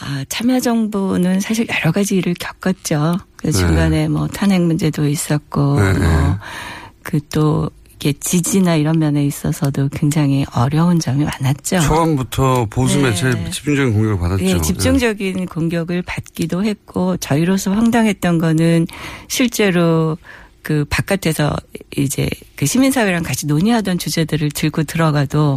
아, 참여정부는 사실 여러 가지 일을 겪었죠. 그 네. 중간에 뭐 탄핵 문제도 있었고, 네, 네. 뭐, 그 또, 이게 지지나 이런 면에 있어서도 굉장히 어려운 점이 많았죠. 처음부터 보수 네. 매체 집중적인 공격을 받았죠. 예, 집중적인 공격을 받기도 했고 저희로서 황당했던 거는 실제로 그 바깥에서 이제 그 시민사회랑 같이 논의하던 주제들을 들고 들어가도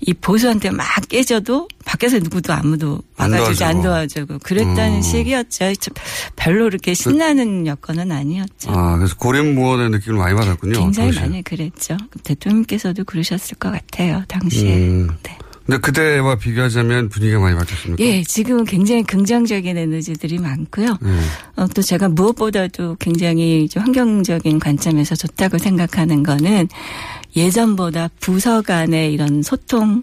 이 보수한테 막 깨져도 밖에서 누구도 아무도 안 막아주지 안 도와주고. 도와주고 그랬다는 음. 시기였죠. 참 별로 그렇게 신나는 여건은 아니었죠. 아, 그래서 고립무원의 느낌을 많이 받았군요. 굉장히 당시에. 많이 그랬죠. 대통령께서도 그러셨을 것 같아요. 당시에. 음. 근데 그때와 비교하자면 분위기가 많이 바뀌었습니까? 예, 지금은 굉장히 긍정적인 에너지들이 많고요. 네. 어, 또 제가 무엇보다도 굉장히 좀 환경적인 관점에서 좋다고 생각하는 거는 예전보다 부서 간의 이런 소통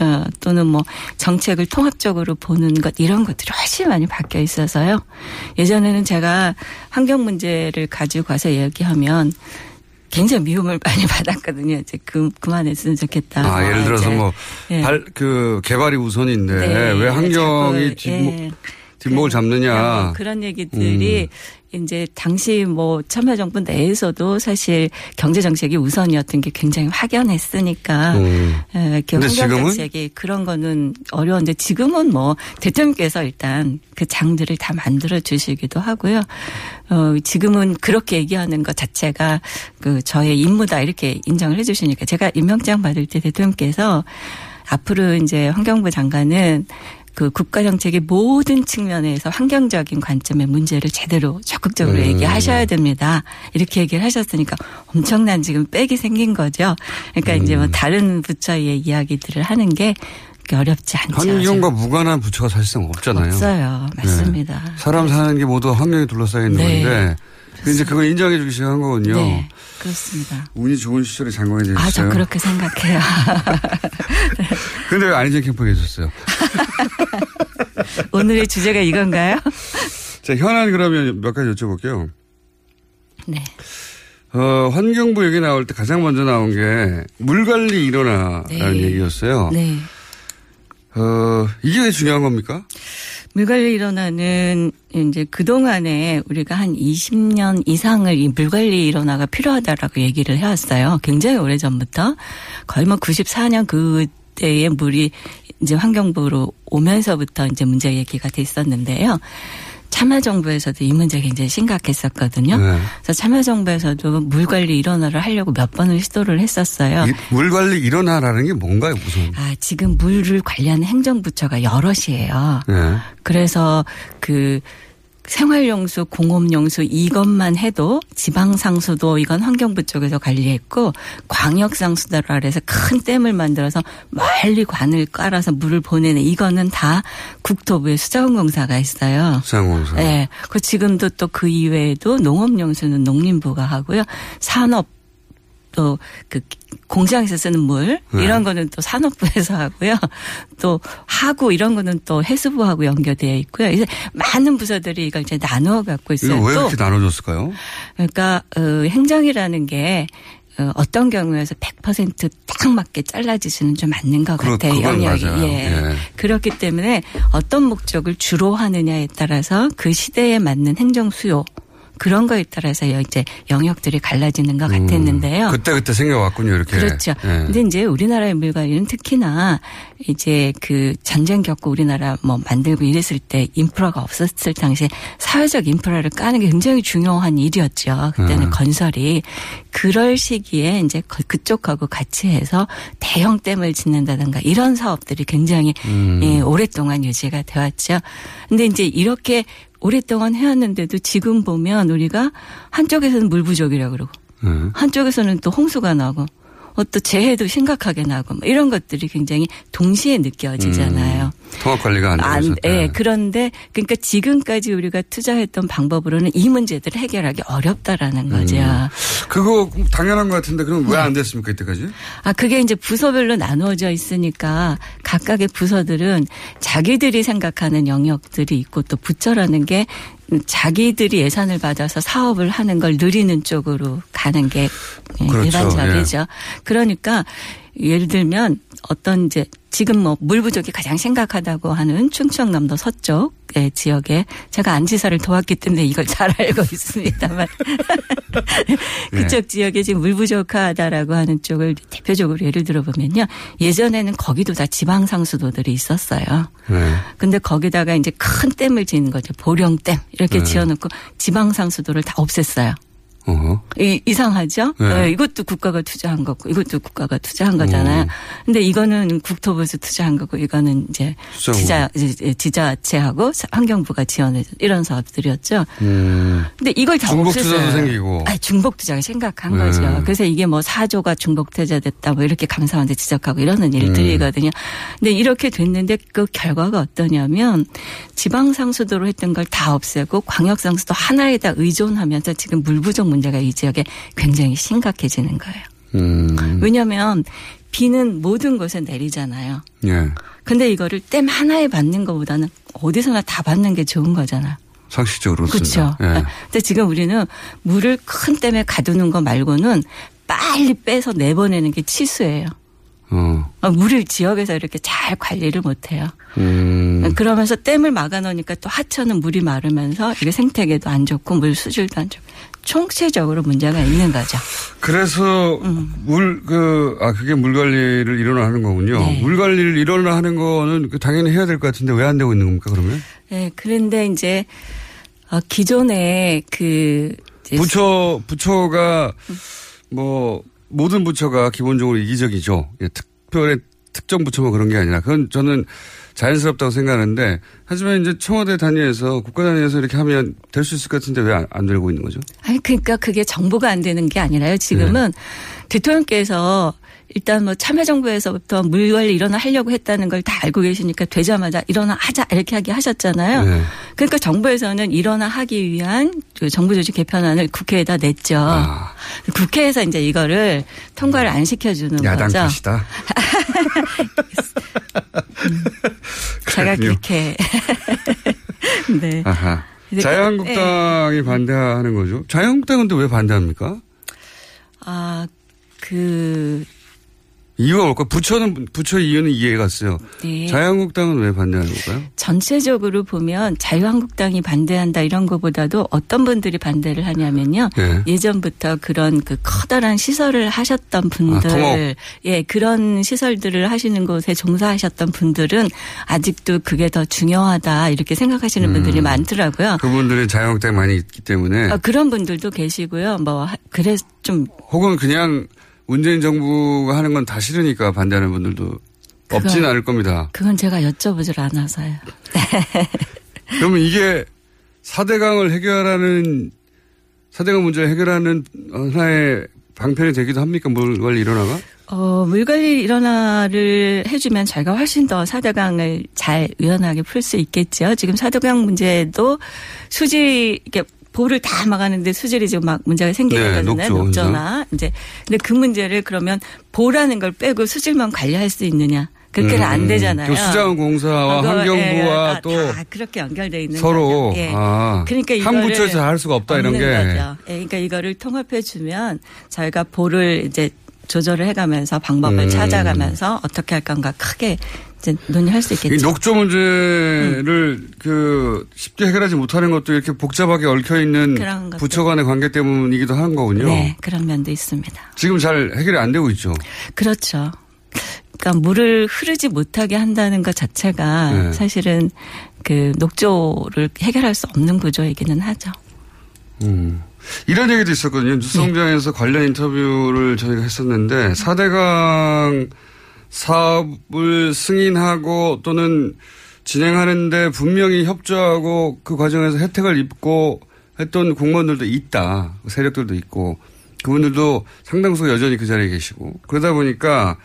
어, 또는 뭐 정책을 통합적으로 보는 것 이런 것들이 훨씬 많이 바뀌어 있어서요. 예전에는 제가 환경 문제를 가지고 가서 얘기하면 굉장히 미움을 많이 받았거든요. 이제 그 그만했으면 좋겠다. 아, 예를 들어서. 뭐, 예. 발, 그, 개발이 우선인데, 네, 왜 환경이 자꾸, 뒷목, 예. 뒷목을 잡느냐. 뭐 그런 얘기들이 이제 당시 뭐 참여정부 내에서도 사실 경제 정책이 우선이었던 게 굉장히 확연했으니까 음. 예, 이렇게 근데 환경? 정책이 그런 거는 어려운데 지금은 뭐 대통령께서 일단 그 장들을 다 만들어 주시기도 하고요. 어 지금은 그렇게 얘기하는 것 자체가 그 저의 임무다 이렇게 인정을 해 주시니까 제가 임명장 받을 때 대통령께서 앞으로 이제 환경부 장관은 그 국가 정책의 모든 측면에서 환경적인 관점의 문제를 제대로 적극적으로 음. 얘기하셔야 됩니다. 이렇게 얘기를 하셨으니까 엄청난 지금 빽이 생긴 거죠. 그러니까 이제 음. 뭐 다른 부처의 이야기들을 하는 게 어렵지 않죠. 환경과 무관한 부처가 사실상 없잖아요. 없어요. 맞습니다. 네. 사람 사는 게 모두 환경에 둘러싸여 있는 네. 건데, 근데 이제 그걸 인정해 주기 시작한 거군요. 네, 그렇습니다. 운이 좋은 시절에 장관이 되셨어요. 아, 저 그렇게 생각해요. 근데 왜 안희정 캠프에 계셨어요? 오늘의 주제가 이건가요? 자, 현안 그러면 몇 가지 여쭤볼게요. 네. 어, 환경부 얘기 나올 때 가장 먼저 나온 게 물 관리 일어나라는 네. 얘기였어요. 네. 어, 이게 왜 중요한 겁니까? 물관리 일원화는 이제 그동안에 우리가 한 20년 이상을 이 물관리 일원화가 필요하다라고 얘기를 해왔어요. 굉장히 오래 전부터. 거의 뭐 94년 그때의 물이 이제 환경부로 오면서부터 이제 문제 얘기가 됐었는데요. 참여정부에서도 이 문제 굉장히 심각했었거든요. 네. 그래서 참여정부에서도 물 관리 일원화를 하려고 몇 번을 시도를 했었어요. 이- 물 관리 일어나라는 게 뭔가요, 우선? 아, 지금 물을 관리하는 행정부처가 여럿이에요. 네. 그래서 그 생활용수, 공업용수 이것만 해도 지방상수도 이건 환경부 쪽에서 관리했고 광역상수다로 아래서 큰 댐을 만들어서 멀리 관을 깔아서 물을 보내는 이거는 다 국토부의 수자원공사가 있어요. 수자원공사. 네. 그 지금도 또 그 이외에도 농업용수는 농림부가 하고요. 산업 또 그 공장에서 쓰는 물 네. 이런 거는 또 산업부에서 하고요. 또 하구 이런 거는 또 해수부하고 연결되어 있고요. 이제 많은 부서들이 이걸 이제 나누어 갖고 있어요. 왜또 이렇게 나눠줬을까요? 그러니까 어, 행정이라는 게 어, 어떤 경우에서 100%딱 맞게 잘라지지는 좀 맞는 것 그렇- 같아요. 영역이. 맞아요. 예. 그렇기 때문에 어떤 목적을 주로 하느냐에 따라서 그 시대에 맞는 행정 수요 그런 거에 따라서 이제 영역들이 갈라지는 것 같았는데요. 음, 그때 그때 생겨왔군요 이렇게. 그렇죠. 예. 근데 이제 우리나라의 물관리는 특히나 이제 그 전쟁 겪고 우리나라 뭐 만들고 이랬을 때 인프라가 없었을 당시에 사회적 인프라를 까는 게 굉장히 중요한 일이었죠. 그때는 음. 건설이 그럴 시기에 이제 그- 그쪽하고 같이 해서 대형 댐을 짓는다든가 이런 사업들이 굉장히 음. 예, 오랫동안 유지가 되었죠. 근데 이제 이렇게 오랫동안 해왔는데도 지금 보면 우리가 한쪽에서는 물 부족이라고 그러고 음. 한쪽에서는 또 홍수가 나고 어, 또 재해도 심각하게 나고 뭐 이런 것들이 굉장히 동시에 느껴지잖아요. 통합 관리가 안 되고. 예, 그런데 그러니까 지금까지 우리가 투자했던 방법으로는 이 문제들을 해결하기 어렵다라는 거죠. 음. 그거 당연한 것 같은데 그럼 왜 안 됐습니까 이때까지? 아, 그게 이제 부서별로 나누어져 있으니까 각각의 부서들은 자기들이 생각하는 영역들이 있고 또 부처라는 게 자기들이 예산을 받아서 사업을 하는 걸 느리는 쪽으로 가는 게 예, 그렇죠. 일반적이죠. 그러니까 예를 들면 어떤 이제 지금 뭐 물 부족이 가장 심각하다고 하는 충청남도 서쪽의 지역에 제가 안지사를 도왔기 때문에 이걸 잘 알고 있습니다만 그쪽 지역에 지금 물 부족하다라고 하는 쪽을 대표적으로 예를 들어보면요. 예전에는 거기도 다 지방 상수도들이 있었어요. 네. 근데 거기다가 이제 큰 댐을 짓는 거죠. 보령댐 이렇게 네. 지어놓고 지방 상수도를 다 없앴어요. 어허. 이, 이상하죠? 네. 네, 이것도 국가가 투자한 거고, 이것도 국가가 투자한 거잖아요. 음. 근데 이거는 국토부에서 투자한 거고, 이거는 이제. 지자, 지자체하고 환경부가 지원해 이런 사업들이었죠. 음. 근데 이걸 다 중복 없앴어요. 투자도 생기고. 아, 중복 투자가 심각한 네. 거죠. 그래서 이게 뭐 사조가 중복 투자됐다 뭐 이렇게 감사원한테 지적하고 이러는 일들이거든요. 근데 이렇게 됐는데 그 결과가 어떠냐면 지방 상수도로 했던 걸 다 없애고 광역 상수도 하나에 다 의존하면서 지금 물 부족 문제가 이 지역에 굉장히 심각해지는 거예요. 음. 왜냐하면 비는 모든 곳에 내리잖아요. 예. 근데 이거를 댐 하나에 받는 것보다는 어디서나 다 받는 게 좋은 거잖아요. 상식적으로 그렇죠. 예. 근데 지금 우리는 물을 큰 댐에 가두는 거 말고는 빨리 빼서 내보내는 게 치수예요. 어. 아, 물을 지역에서 이렇게 잘 관리를 못해요. 음. 그러면서 댐을 막아놓으니까 또 하천은 물이 마르면서 이게 생태계도 안 좋고 물 수질도 안 좋고 총체적으로 문제가 있는 거죠. 그래서 음. 물 그 아 그게 물 관리를 일원화 하는 거군요. 네. 물 관리를 일원화 하는 거는 그 당연히 해야 될 것 같은데 왜 안 되고 있는 겁니까 그러면? 네, 그런데 이제 어, 기존에 그 부처 부처가 뭐 모든 부처가 기본적으로 이기적이죠. 예, 특별히 특정 부처만 그런 게 아니라 그건 저는 자연스럽다고 생각하는데 하지만 이제 청와대 단위에서 국가 단위에서 이렇게 하면 될 수 있을 것 같은데 왜 안 되고 있는 거죠? 그러니까 그게 정보가 안 되는 게 아니라요. 지금은 대통령께서 일단 뭐 참여정부에서부터 물관리 일어나 하려고 했다는 걸 다 알고 계시니까 되자마자 일어나 하자 이렇게 하게 하셨잖아요. 네. 그러니까 정부에서는 일어나 하기 위한 그 정부 조직 개편안을 국회에다 냈죠. 아. 국회에서 이제 이거를 통과를 안 시켜주는 야당 거죠. 탓이다. 제가 그렇군요. 그렇게 네. 아하. 이제- 자유한국당이 반대하는 거죠. 자유한국당은 또왜 반대합니까? 아, 그, 이유가 뭘까? 부처는 부처 이유는 이해가 갔어요. 네. 자유한국당은 왜 반대하는 걸까요? 전체적으로 보면 자유한국당이 반대한다 이런 것보다도 어떤 분들이 반대를 하냐면요. 네. 예전부터 그런 그 커다란 시설을 하셨던 분들, 아. 예, 그런 시설들을 하시는 곳에 종사하셨던 분들은 아직도 그게 더 중요하다 이렇게 생각하시는 분들이 음. 많더라고요. 그분들이 자유한국당에 많이 있기 때문에 아, 그런 분들도 계시고요. 뭐, 하- 그래서 좀 혹은 그냥 문재인 정부가 하는 건 다 싫으니까 반대하는 분들도 그건- 않을 겁니다. 그건 제가 여쭤보질 않아서요. 그러면 이게 4대강을 해결하는, 4대강 문제를 해결하는 하나의 방편이 되기도 합니까? 물관리 일어나가? 어, 물관리 일어나를 해주면 저희가 훨씬 더 사대강을 잘 유연하게 풀 수 있겠죠. 지금 사대강 문제도 수질, 이게 볼을 다 막았는데 수질이 지금 막 문제가 생기거든요. 네, 녹조, 녹조 나. 이제. 근데 그 문제를 그러면 보라는 걸 빼고 수질만 관리할 수 있느냐. 그렇게는 안 되잖아요. 그 수자원공사와 환경부와 예, 또 다 그렇게 연결돼 있는 서로. 예. 아, 그러니까 한 부처에서 다할 수가 없다 이런 게. 거죠. 예, 그러니까 이거를 통합해 주면 저희가 볼을 이제 조절을 해가면서 방법을 음. 찾아가면서 어떻게 할 건가 크게 이제 논의할 수 있겠죠. 이 녹조 문제를 그 쉽게 해결하지 못하는 것도 이렇게 복잡하게 얽혀 있는. 부처 간의 관계 때문이기도 한 거군요. 네, 그런 면도 있습니다. 지금 잘 해결이 안 되고 있죠. 그렇죠. 그러니까 물을 흐르지 못하게 한다는 것 자체가 네. 사실은 그 녹조를 해결할 수 없는 구조이기는 하죠. 음. 이런 얘기도 있었거든요. 뉴스공장에서 관련 인터뷰를 저희가 했었는데 4대강 사업을 승인하고 또는 진행하는데 분명히 협조하고 그 과정에서 혜택을 입고 했던 공무원들도 있다. 세력들도 있고 그분들도 상당수 여전히 그 자리에 계시고 그러다 보니까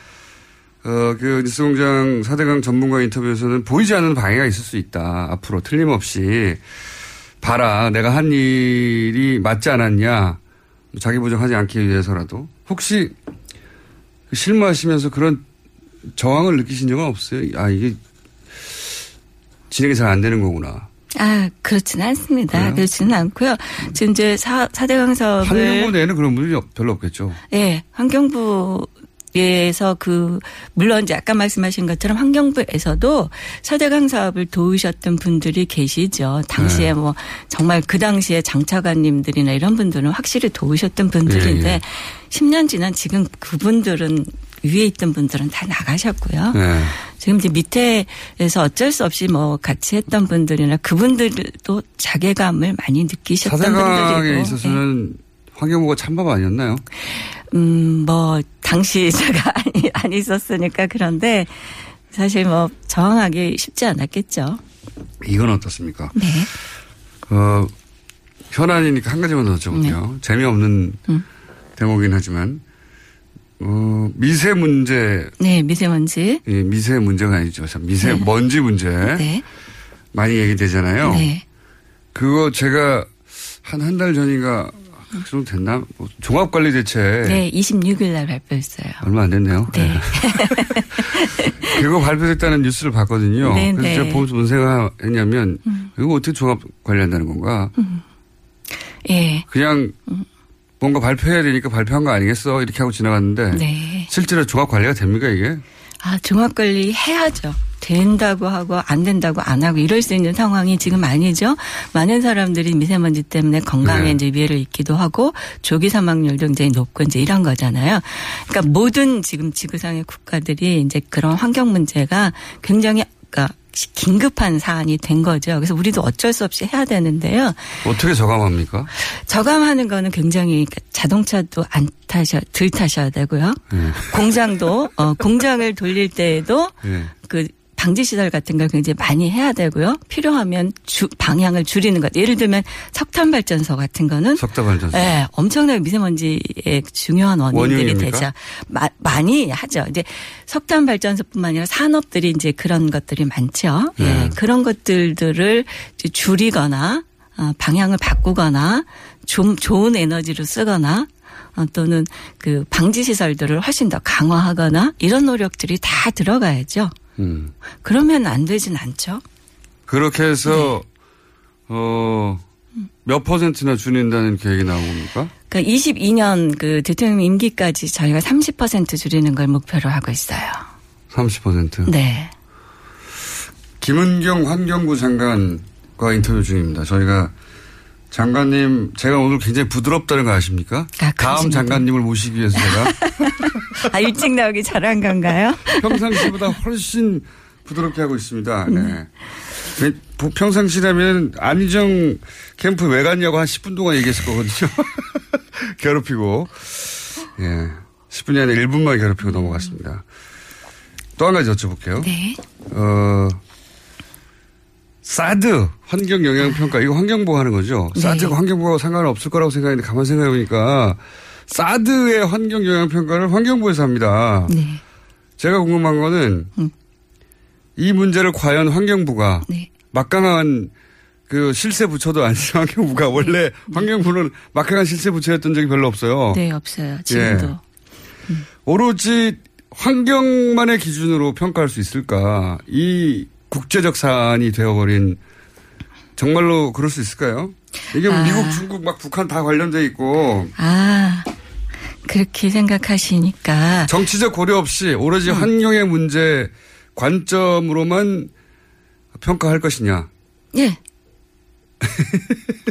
어, 그 뉴스공장 4대강 전문가 인터뷰에서는 보이지 않는 방해가 있을 수 있다. 앞으로 틀림없이 봐라. 내가 한 일이 맞지 않았냐. 자기 부정하지 않기 위해서라도. 혹시 그 실무하시면서 그런 저항을 느끼신 적은 없어요? 아, 이게 진행이 잘 안 되는 거구나. 아, 그렇지는 않습니다. 그래요? 그렇지는 않고요. 지금 이제 사, 4대강 사업을. 환경부 내에는 그런 분들이 없- 별로 없겠죠. 예, 환경부 에서 그, 물론 이제 아까 말씀하신 것처럼 환경부에서도 4대강 사업을 도우셨던 분들이 계시죠. 당시에 네. 뭐 정말 그 당시에 장차관님들이나 이런 분들은 확실히 도우셨던 분들인데 예, 예. 10년 지난 지금 그분들은 위에 있던 분들은 다 나가셨고요. 네. 지금 이제 밑에서 어쩔 수 없이 뭐 같이 했던 분들이나 그분들도 자괴감을 많이 느끼셨던 4대강에 분들이고. 있어서는 환경부가 찬밥 아니었나요? 음, 뭐, 당시 제가 아니, 안 있었으니까 그런데 사실 뭐 저항하기 쉽지 않았겠죠. 이건 어떻습니까? 네. 어, 현안이니까 한 가지만 더 여쭤볼게요. 재미없는 네. 음. 대목이긴 하지만, 어, 미세 문제, 네, 미세먼지. 예, 미세 문제가 아니죠. 참 미세 네. 먼지 문제 네. 많이 얘기되잖아요. 네. 그거 제가 한 한 달 전인가 그 정도 됐나? 뭐 종합관리 대책 네, 26일 날 발표했어요. 얼마 안 됐네요. 네. 그거 발표됐다는 뉴스를 봤거든요. 네, 그래서 네. 제가 보면서 무슨 생각했냐면 이거 어떻게 종합 관리한다는 건가? 예. 그냥 뭔가 발표해야 되니까 발표한 거 아니겠어? 이렇게 하고 지나갔는데 네. 실제로 종합 관리가 됩니까 이게? 아, 종합 관리 해야죠. 된다고 하고 안 된다고 안 하고 이럴 수 있는 상황이 지금 아니죠. 많은 사람들이 미세먼지 때문에 건강에 네. 이제 위해를 입기도 하고 조기 사망률도 굉장히 높고 이제 이런 거잖아요. 그러니까 모든 지금 지구상의 국가들이 이제 그런 환경 문제가 굉장히 그러니까 긴급한 사안이 된 거죠. 그래서 우리도 어쩔 수 없이 해야 되는데요. 어떻게 저감합니까? 저감하는 거는 굉장히 자동차도 안 타셔 들 타셔야 되고요. 네. 공장도 어 공장을 돌릴 때에도 네. 그 방지 시설 같은 걸 굉장히 많이 해야 되고요. 필요하면 주, 방향을 줄이는 것. 예를 들면 석탄 발전소 같은 거는 석탄 발전소. 예, 엄청나게 미세먼지의 중요한 원인들이 원흉입니까? 되죠. 마- 많이 하죠. 이제 석탄 발전소뿐만 아니라 산업들이 이제 그런 것들이 많죠. 예, 네. 그런 것들들을 줄이거나 어, 방향을 바꾸거나 좀 좋은 에너지로 쓰거나 어, 또는 그 방지 시설들을 훨씬 더 강화하거나 이런 노력들이 다 들어가야죠. 음. 그러면 안 되진 않죠. 그렇게 해서 네. 어, 몇 퍼센트나 줄인다는 계획이 나온 겁니까? 그러니까 22년 그 대통령 임기까지 저희가 30% 줄이는 걸 목표로 하고 있어요. 30%. 네. 김은경 환경부 장관과 인터뷰 중입니다. 저희가 장관님, 제가 오늘 굉장히 부드럽다는 거 아십니까? 다음 그렇습니다. 장관님을 모시기 위해서 제가 아, 일찍 나오기 잘한 건가요? 평상시보다 훨씬 부드럽게 하고 있습니다. 음. 네. 네, 보- 평상시라면 안희정 캠프 왜 갔냐고 한 10분 동안 얘기했을 거거든요. 괴롭히고. 예. 10분이 아니라 1분만 괴롭히고 넘어갔습니다. 또 한 가지 여쭤볼게요. 네. 어, 사드 환경 영향 평가 이거 환경부 하는 거죠. 네. 사드가 환경부하고 상관은 없을 거라고 생각했는데 가만 생각해 보니까 사드의 환경 영향 평가를 환경부에서 합니다. 네. 제가 궁금한 거는 음. 이 문제를 과연 환경부가 네. 막강한 그 실세 부처도 아닌 환경부가 원래 환경부는 막강한 실세 부처였던 적이 별로 없어요. 네, 없어요. 지금도. 예. 오로지 환경만의 기준으로 평가할 수 있을까? 이 국제적 사안이 되어버린 정말로 그럴 수 있을까요? 이게 아. 미국, 중국, 막 북한 다 관련돼 있고 아, 그렇게 생각하시니까. 정치적 고려 없이 오로지 음. 환경의 문제 관점으로만 평가할 것이냐? 예.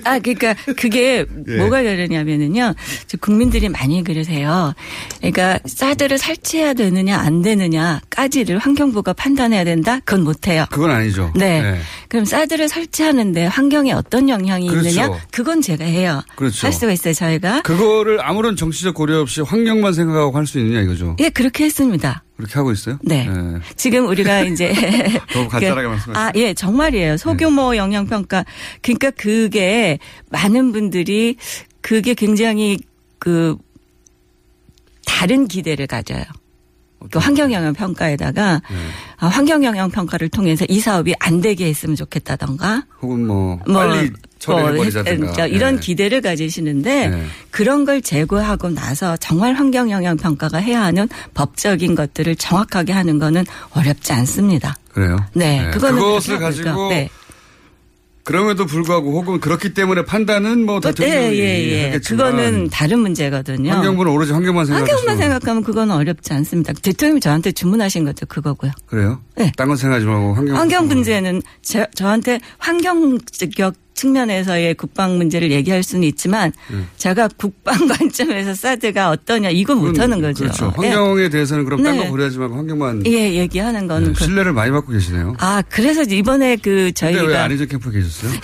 아, 그러니까 그게 예. 뭐가 다르냐면은요. 저 국민들이 많이 그러세요. 그러니까 사드를 설치해야 되느냐 안 되느냐까지를 환경부가 판단해야 된다. 그건 못 해요. 그건 아니죠. 네. 그럼 사드를 설치하는데 환경에 어떤 영향이 그렇죠. 있느냐? 그건 제가 해요. 그렇죠. 할 수가 있어요, 저희가. 그거를 아무런 정치적 고려 없이 환경만 생각하고 할 수 있느냐 이거죠. 예, 그렇게 했습니다. 그렇게 하고 있어요? 네. 지금 우리가 이제 너무 간단하게 그- 말씀하시네. 아, 예, 정말이에요. 소규모 영향 평가. 그러니까 그게 많은 분들이 그게 굉장히 그 다른 기대를 가져요. 그 환경 영향 평가에다가 네. 아, 환경 영향 평가를 통해서 이 사업이 안 되게 했으면 좋겠다던가 혹은 뭐, 뭐, 빨리 처리해 뭐 버리자든가. 이런 기대를 가지시는데 네. 그런 걸 제거하고 나서 정말 환경 영향 평가가 해야 하는 법적인 것들을 정확하게 하는 거는 어렵지 않습니다. 그래요? 네, 그거는 그것을. 가지고 네. 그럼에도 불구하고 혹은 그렇기 때문에 판단은 뭐 예, 대통령이 예, 예. 하겠지만 그거는 다른 문제거든요. 환경부는 오로지 환경만 생각하시고 환경만 생각하면 그거는 어렵지 않습니다. 대통령이 저한테 주문하신 것도 그거고요. 그래요? 네. 딴 건 생각하지 말고 환경 환경 문제는 저, 저한테 환경 적 측면에서의 국방 문제를 얘기할 수는 있지만 음. 제가 국방 관점에서 사드가 어떠냐 이거 못하는 거죠. 그렇죠. 환경에 대해서는 그럼 딴 네. 거 고려하지 말고 환경만 예, 예, 얘기하는 거는 네, 그- 신뢰를 많이 받고 계시네요. 아 그래서 이번에 그 근데 왜 저희가 안희정 캠프에 계셨어요?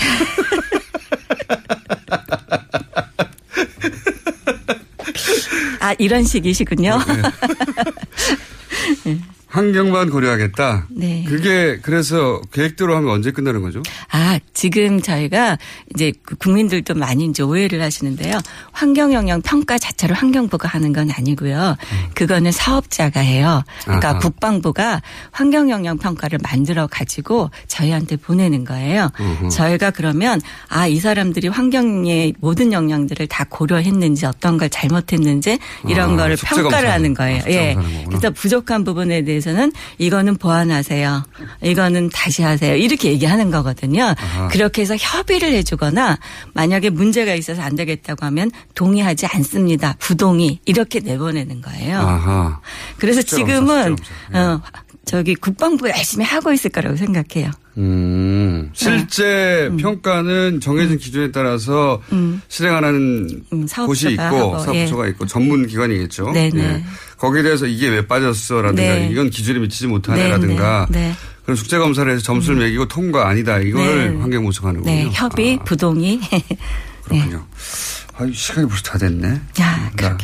아 이런 식이시군요. 환경만 고려하겠다. 네. 그게 그래서 계획대로 하면 언제 끝나는 거죠? 아, 지금 저희가 이제 그 국민들도 많이 이제 오해를 하시는데요. 환경 영향 평가 자체를 환경부가 하는 건 아니고요. 그거는 사업자가 해요. 그러니까 아하. 국방부가 환경 영향 평가를 만들어 가지고 저희한테 보내는 거예요. 음흠. 저희가 그러면 아, 이 사람들이 환경의 모든 영향들을 다 고려했는지 어떤 걸 잘못했는지 이런 아, 거를 평가를 검사. 하는 거예요. 아, 예. 검사하는. 그래서 부족한 부분에 대해서 는 이거는 보완하세요. 이거는 다시 하세요. 이렇게 얘기하는 거거든요. 아하. 그렇게 해서 협의를 해주거나 만약에 문제가 있어서 안 되겠다고 하면 동의하지 않습니다. 부동의 이렇게 내보내는 거예요. 아하. 그래서 지금은 어, 저기 국방부가 열심히 하고 있을 거라고 생각해요. 음, 실제 네. 평가는 정해진 기준에 따라서 실행하는 곳이 음. 사업소가 있고 하고, 사업소가 예. 있고 전문 기관이겠죠. 네네. 예. 거기에 대해서 이게 왜 빠졌어라든가 네. 이건 기준에 미치지 못하네라든가 네, 네. 그런 숙제 검사를 해서 점수를 매기고 통과 아니다 이걸 네. 환경부 청하는군요. 네, 협의, 부동의. 그렇군요. 아유, 시간이 벌써 다 됐네. 야, 나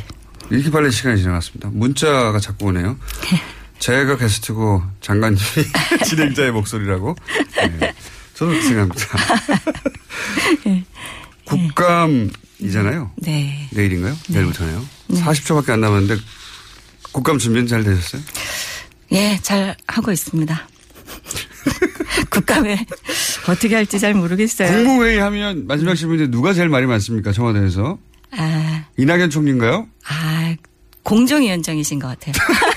이렇게 빨리 시간이 지나갔습니다. 문자가 자꾸 오네요. 제가 게스트고 장관님이 진행자의 목소리라고. 네. 저도 그렇게 생각합니다. 국감이잖아요. 네. 내일인가요? 내일부터네요. 네. 40초밖에 안 남았는데 국감 준비는 잘 되셨어요? 예, 잘 하고 있습니다. 국감에 어떻게 할지 잘 모르겠어요. 국무회의 하면 마지막 질문인데 누가 제일 말이 많습니까? 청와대에서. 아, 이낙연 총리인가요? 아, 공정위원장이신 것 같아요.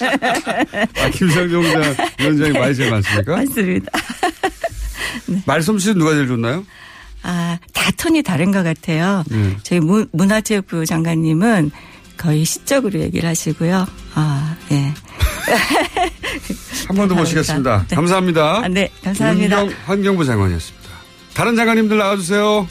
아, 김상정 위원장이 말이 제일 많습니까? 맞습니다. 말솜씨는 누가 제일 좋나요? 아, 다 톤이 다른 것 같아요. 네. 저희 문, 문화체육부 장관님은 거의 시적으로 얘기를 하시고요. 아, 예. 한번 더 모시겠습니다. 네. 감사합니다. 아, 네, 감사합니다. 문경 환경부 장관이었습니다. 다른 장관님들 나와주세요.